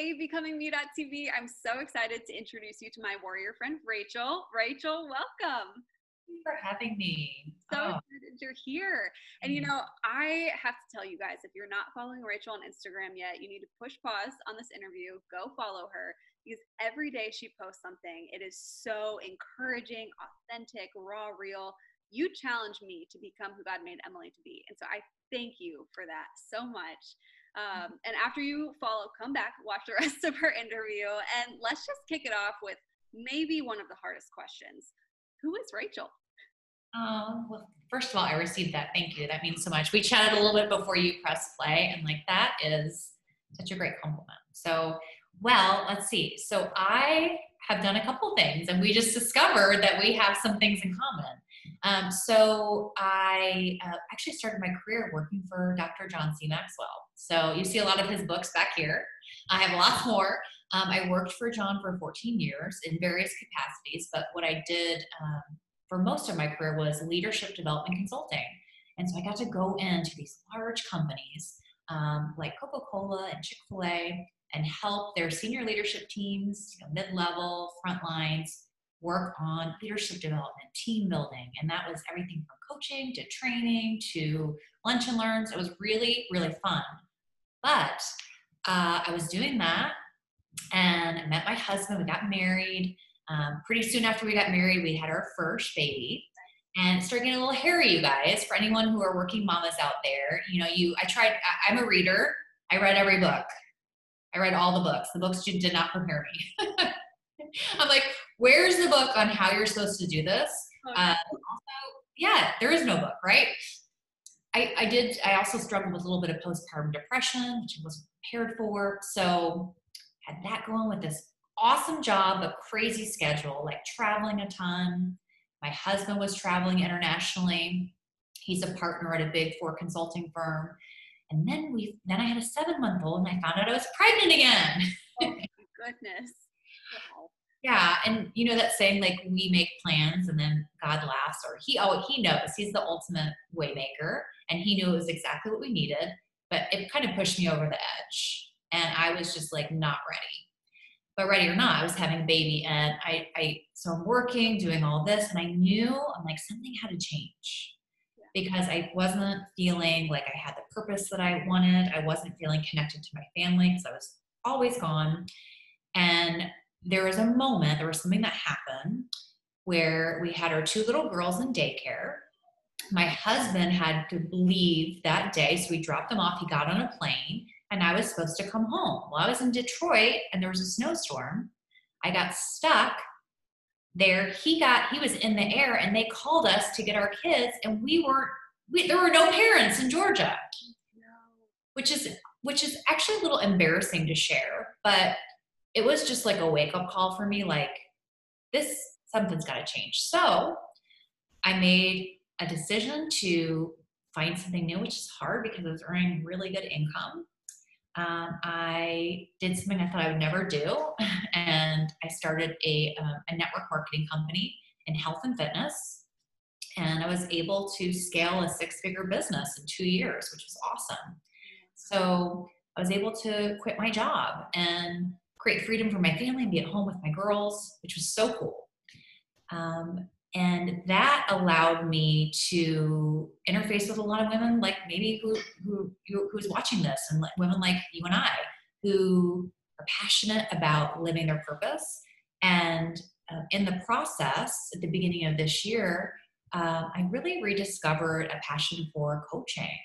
Hey, Becoming Me.tv. I'm so excited to introduce you to my warrior friend, Rachel. Rachel, welcome. Thank you for having me. So oh. excited you're here. And you mm-hmm. know, I have to tell you guys, if you're not following Rachel on Instagram yet, you need to push pause on this interview, go follow her because every day she posts something. It is so encouraging, authentic, raw, real. You challenge me to become who God made Emily to be. And so I thank you for that so much. Um, and after you follow, come back, watch the rest of her interview, and let's just kick it off with maybe one of the hardest questions Who is Rachel? Um, well, first of all, I received that. Thank you. That means so much. We chatted a little bit before you press play, and like that is such a great compliment. So, well, let's see. So, I have done a couple things, and we just discovered that we have some things in common. Um, so I uh, actually started my career working for Dr. John C. Maxwell. So you see a lot of his books back here. I have lots more. Um, I worked for John for 14 years in various capacities, but what I did um, for most of my career was leadership development consulting. And so I got to go into these large companies um, like Coca Cola and Chick fil A and help their senior leadership teams, you know, mid level, front lines, work on leadership development, team building, and that was everything from coaching to training to lunch and learns. It was really, really fun. But uh, I was doing that and I met my husband. We got married. Um, pretty soon after we got married, we had our first baby. And it started getting a little hairy, you guys. For anyone who are working mamas out there, you know, you I tried. I, I'm a reader. I read every book. I read all the books. The books did not prepare me. I'm like, where's the book on how you're supposed to do this? Um, also, yeah, there is no book, right? I, I did, I also struggled with a little bit of postpartum depression, which I wasn't prepared for. So had that going with this awesome job, a crazy schedule, like traveling a ton. My husband was traveling internationally. He's a partner at a big four consulting firm. And then we then I had a seven month old and I found out I was pregnant again. Oh goodness. Wow yeah and you know that saying like we make plans and then god laughs or he oh he knows he's the ultimate waymaker and he knew it was exactly what we needed but it kind of pushed me over the edge and i was just like not ready. But ready or not i was having a baby and i i so i'm working doing all this and i knew i'm like something had to change because i wasn't feeling like i had the purpose that i wanted i wasn't feeling connected to my family because i was always gone and there was a moment, there was something that happened where we had our two little girls in daycare. My husband had to leave that day, so we dropped them off. He got on a plane, and I was supposed to come home. Well, I was in Detroit, and there was a snowstorm. I got stuck there. He got he was in the air, and they called us to get our kids, and we weren't. We, there were no parents in Georgia, oh, which is which is actually a little embarrassing to share, but it was just like a wake up call for me like this something's got to change. So i made a decision to find something new which is hard because i was earning really good income. Um, i did something i thought i would never do and i started a, um, a network marketing company in health and fitness and i was able to scale a six figure business in two years which was awesome. So i was able to quit my job and create freedom for my family and be at home with my girls, which was so cool. Um, and that allowed me to interface with a lot of women, like maybe who, who who's watching this, and like women like you and I, who are passionate about living their purpose. And uh, in the process, at the beginning of this year, uh, I really rediscovered a passion for coaching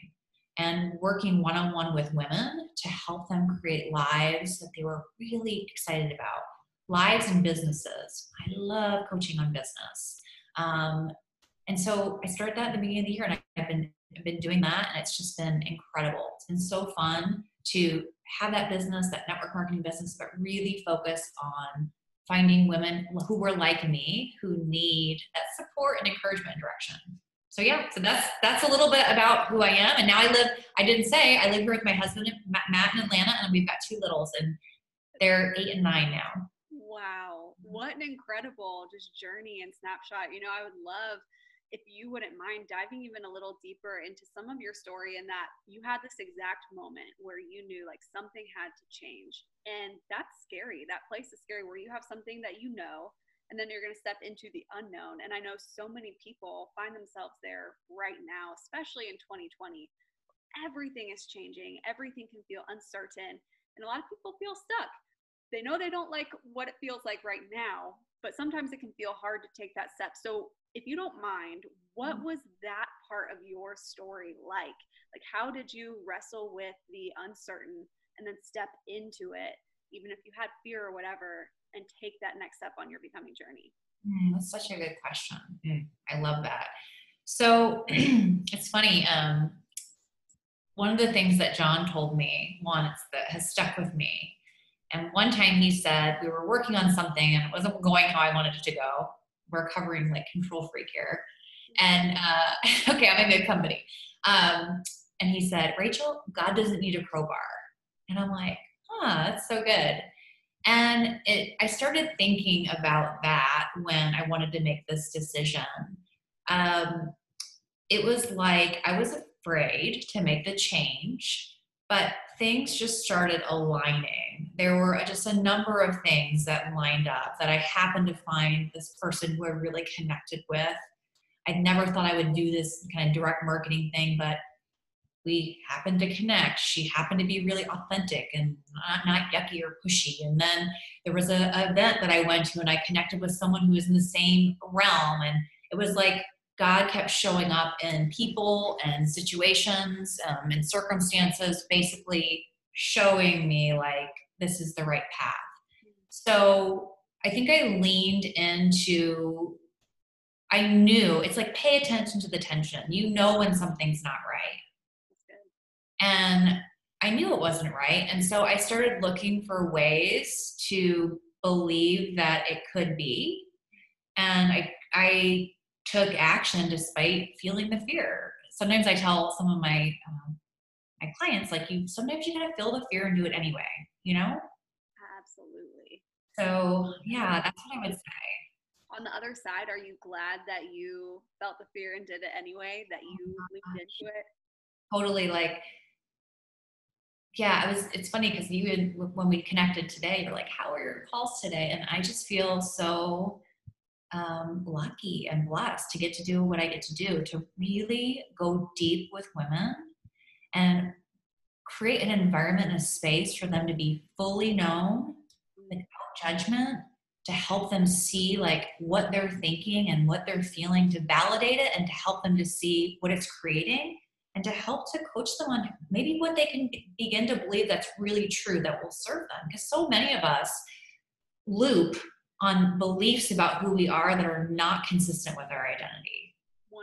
and working one on one with women to help them create lives that they were really excited about lives and businesses. I love coaching on business. Um, and so I started that at the beginning of the year, and I've been been doing that and it's just been incredible. It's been so fun to have that business, that network marketing business, but really focus on finding women who were like me who need that support and encouragement and direction. So yeah, so that's that's a little bit about who I am. And now I live. I didn't say I live here with my husband Matt in Atlanta, and we've got two littles, and they're eight and nine now. Wow, what an incredible just journey and snapshot. You know, I would love if you wouldn't mind diving even a little deeper into some of your story and that you had this exact moment where you knew like something had to change. And that's scary. That place is scary where you have something that you know and then you're going to step into the unknown. And I know so many people find themselves there right now, especially in 2020. Everything is changing, everything can feel uncertain, and a lot of people feel stuck. They know they don't like what it feels like right now, but sometimes it can feel hard to take that step. So, if you don't mind, what mm. was that part of your story like? Like, how did you wrestle with the uncertain and then step into it, even if you had fear or whatever, and take that next step on your becoming journey? Mm, that's such a good question. Mm, I love that. So, it's funny. Um, one of the things that John told me once that has stuck with me. And one time he said, we were working on something and it wasn't going how I wanted it to go we're covering like control freak here. And uh, okay, I'm a good company. Um, and he said, Rachel, God doesn't need a crowbar. And I'm like, huh, that's so good. And it, I started thinking about that when I wanted to make this decision. Um, it was like I was afraid to make the change but things just started aligning. There were just a number of things that lined up that I happened to find this person who I really connected with. I never thought I would do this kind of direct marketing thing, but we happened to connect. She happened to be really authentic and not, not yucky or pushy. And then there was a, a event that I went to and I connected with someone who was in the same realm. And it was like God kept showing up in people and situations um, and circumstances, basically showing me like this is the right path. So I think I leaned into, I knew it's like pay attention to the tension. You know when something's not right. And I knew it wasn't right. And so I started looking for ways to believe that it could be. And I, I took action despite feeling the fear. Sometimes I tell some of my um, my clients like you sometimes you gotta feel the fear and do it anyway, you know? Absolutely. So yeah, that's what I would say. On the other side, are you glad that you felt the fear and did it anyway, that you oh leaped into it? Totally like yeah, it was it's funny because you and when we connected today, you're like, how are your calls today? And I just feel so um, lucky and blessed to get to do what I get to do to really go deep with women and create an environment and a space for them to be fully known without judgment to help them see like what they're thinking and what they're feeling to validate it and to help them to see what it's creating and to help to coach them on maybe what they can begin to believe that's really true that will serve them because so many of us loop on beliefs about who we are that are not consistent with our identity. 100%.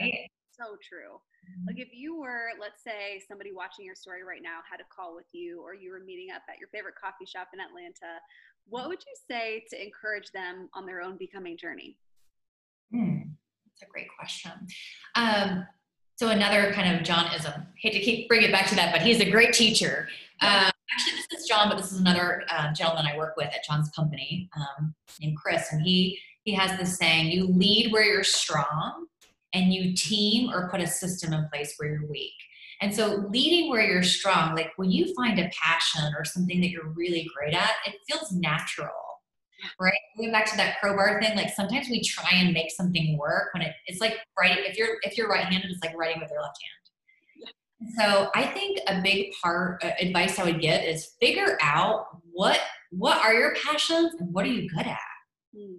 Right? so true. Mm-hmm. Like if you were, let's say, somebody watching your story right now had a call with you, or you were meeting up at your favorite coffee shop in Atlanta, what would you say to encourage them on their own becoming journey? Hmm, that's a great question. Um, so another kind of Johnism. Hate to keep bring it back to that, but he's a great teacher. Um, actually, this is John, but this is another uh, gentleman I work with at John's company um, named Chris, and he he has this saying: "You lead where you're strong, and you team or put a system in place where you're weak." And so, leading where you're strong, like when you find a passion or something that you're really great at, it feels natural, right? Going back to that crowbar thing, like sometimes we try and make something work when it, it's like right. If you're if you're right-handed, it's like writing with your left hand so I think a big part uh, advice I would get is figure out what what are your passions and what are you good at. Mm.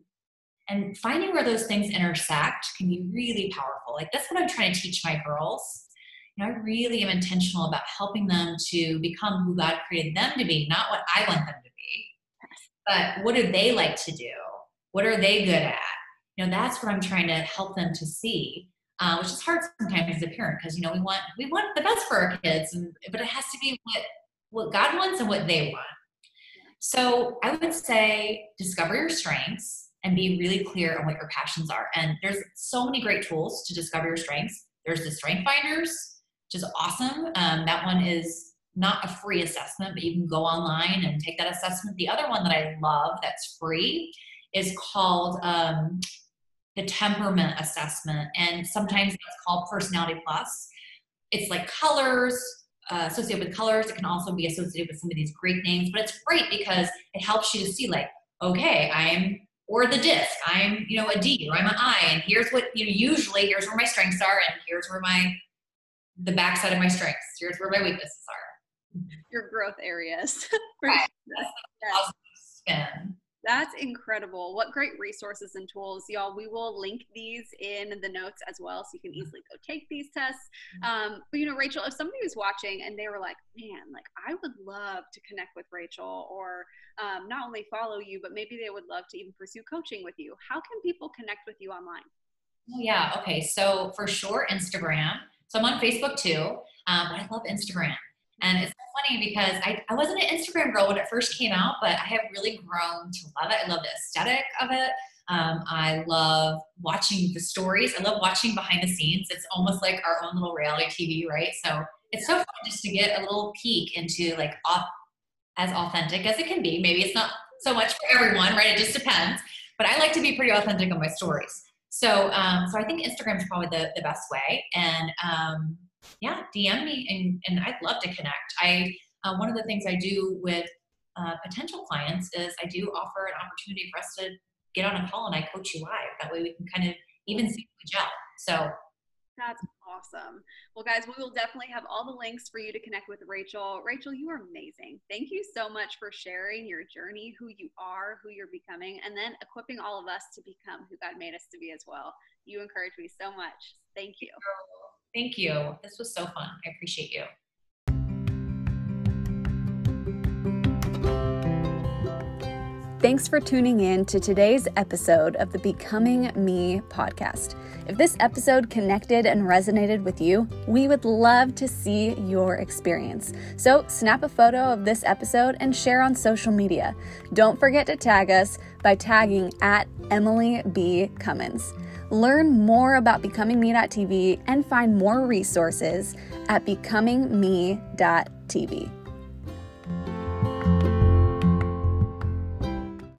And finding where those things intersect can be really powerful. Like that's what I'm trying to teach my girls. You know, I really am intentional about helping them to become who God created them to be, not what I want them to be. But what do they like to do? What are they good at? You know, that's what I'm trying to help them to see. uh, which is hard sometimes as a parent because you know we want we want the best for our kids, and, but it has to be what what God wants and what they want. So I would say discover your strengths and be really clear on what your passions are. And there's so many great tools to discover your strengths. There's the Strength Finders, which is awesome. Um, that one is not a free assessment, but you can go online and take that assessment. The other one that I love that's free is called um, the temperament assessment, and sometimes it's called Personality Plus. It's like colors, uh, associated with colors. It can also be associated with some of these Greek names, but it's great because it helps you to see, like, okay, I'm or the DISC. I'm, you know, a D or I'm an I, and here's what you know. Usually, here's where my strengths are, and here's where my the backside of my strengths. Here's where my weaknesses are. Your growth areas. right. That's spin. That's incredible. What great resources and tools, y'all. We will link these in the notes as well so you can easily go take these tests. Mm-hmm. Um, but, you know, Rachel, if somebody was watching and they were like, man, like I would love to connect with Rachel or um, not only follow you, but maybe they would love to even pursue coaching with you, how can people connect with you online? Oh, yeah. Okay. So, for sure, Instagram. So, I'm on Facebook too, um, but I love Instagram. And it's funny because I, I wasn't an Instagram girl when it first came out, but I have really grown to love it. I love the aesthetic of it. Um, I love watching the stories. I love watching behind the scenes. It's almost like our own little reality TV, right? So it's so fun just to get a little peek into like off, as authentic as it can be. Maybe it's not so much for everyone, right? It just depends. But I like to be pretty authentic on my stories. So, um, so I think Instagram is probably the, the best way. And um, yeah, DM me and, and I'd love to connect. I uh, one of the things I do with uh, potential clients is I do offer an opportunity for us to get on a call and I coach you live. That way we can kind of even see if we gel. So that's awesome. Well, guys, we will definitely have all the links for you to connect with Rachel. Rachel, you are amazing. Thank you so much for sharing your journey, who you are, who you're becoming, and then equipping all of us to become who God made us to be as well. You encourage me so much. Thank you. Thank you. This was so fun. I appreciate you. Thanks for tuning in to today's episode of the Becoming Me podcast. If this episode connected and resonated with you, we would love to see your experience. So, snap a photo of this episode and share on social media. Don't forget to tag us by tagging at Emily B. Cummins. Learn more about becomingme.tv and find more resources at becomingme.tv.